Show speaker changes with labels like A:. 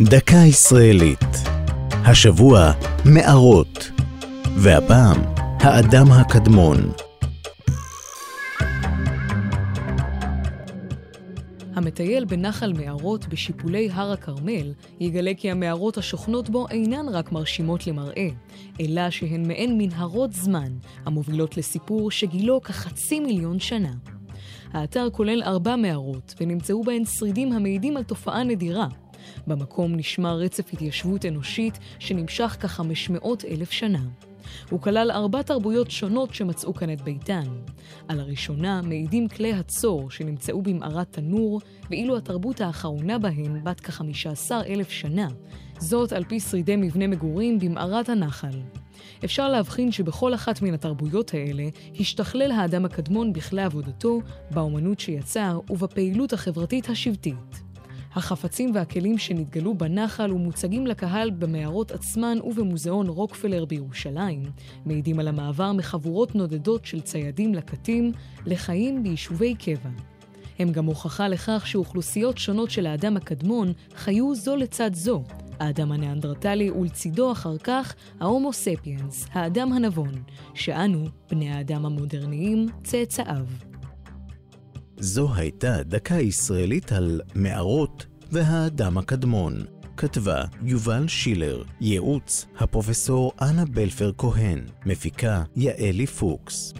A: דקה ישראלית. השבוע, מערות. והפעם, האדם הקדמון.
B: המטייל בנחל מערות בשיפולי הר הכרמל, יגלה כי המערות השוכנות בו אינן רק מרשימות למראה, אלא שהן מעין מנהרות זמן, המובילות לסיפור שגילו כחצי מיליון שנה. האתר כולל ארבע מערות, ונמצאו בהן שרידים המעידים על תופעה נדירה. במקום נשמר רצף התיישבות אנושית שנמשך כחמש מאות אלף שנה. הוא כלל ארבע תרבויות שונות שמצאו כאן את ביתן. על הראשונה מעידים כלי הצור שנמצאו במערת תנור, ואילו התרבות האחרונה בהן בת כחמישה עשר אלף שנה. זאת על פי שרידי מבנה מגורים במערת הנחל. אפשר להבחין שבכל אחת מן התרבויות האלה השתכלל האדם הקדמון בכלי עבודתו, באומנות שיצר ובפעילות החברתית השבטית. החפצים והכלים שנתגלו בנחל ומוצגים לקהל במערות עצמן ובמוזיאון רוקפלר בירושלים, מעידים על המעבר מחבורות נודדות של ציידים לקטים לחיים ביישובי קבע. הם גם הוכחה לכך שאוכלוסיות שונות של האדם הקדמון חיו זו לצד זו, האדם הניאנדרטלי ולצידו אחר כך ההומו ספיאנס, האדם הנבון, שאנו, בני האדם המודרניים, צאצאיו.
A: זו הייתה דקה ישראלית על מערות והאדם הקדמון. כתבה יובל שילר, ייעוץ הפרופסור אנה בלפר כהן, מפיקה יעלי פוקס.